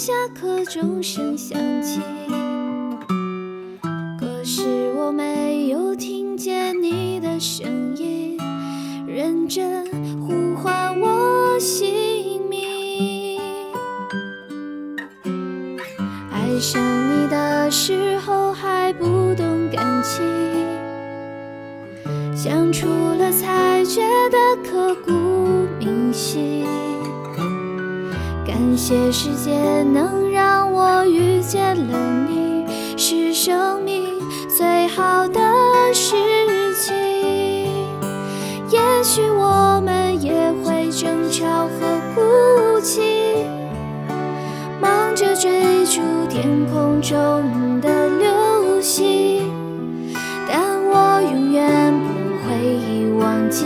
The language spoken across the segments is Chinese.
下课钟声响起，可是我没有听见你的声音，认真呼唤我姓名。爱上你的时候还不懂感情。相处了才觉得刻骨铭心，感谢世界能让我遇见了你，是生命最好的事情。也许我们也会争吵和哭泣，忙着追逐天空中的流星，但我永远不。会忘记，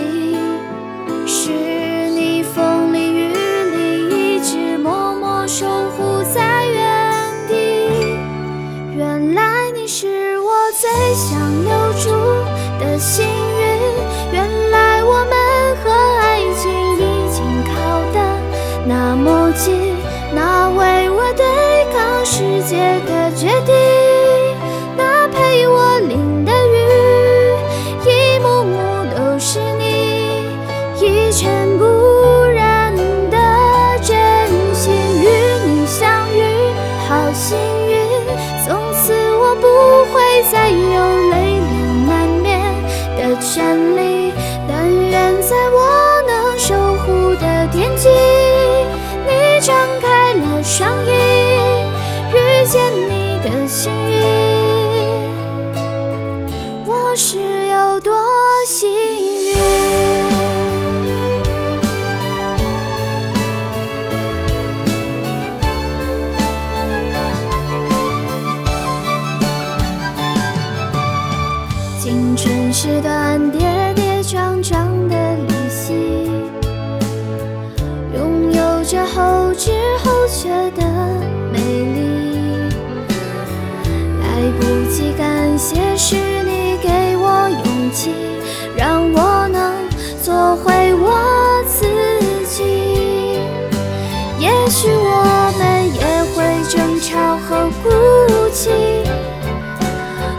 的幸运，原来我们和爱情已经靠得那么近，那为我对抗世界的决定，那陪我淋的雨，一幕幕。都是你一尘不山里。但愿在我能守护的天际，你张开了双翼，遇见你的幸运，我是有多幸运。青春是段跌跌撞撞的旅行，拥有着后知后觉的美丽。来不及感谢，是你给我勇气，让我能做回我自己。也许我们也会争吵和哭泣。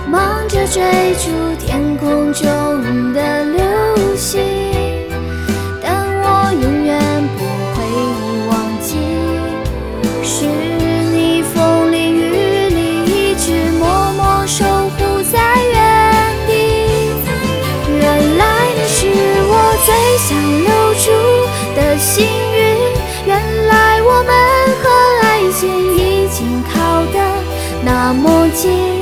忙着追逐天空中的流星，但我永远不会忘记，是你风里雨里一直默默守护在原地。原来你是我最想留住的幸运，原来我们和爱情已经靠得那么近。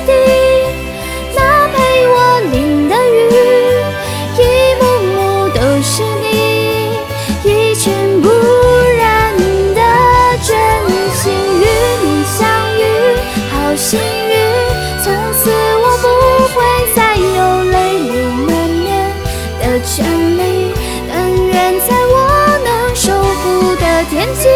的决定，那陪我淋的雨，一幕幕都是你一尘不染的真心。与你相遇好幸运，从此我不会再有泪流满面的权利。但愿在我能守护的天际，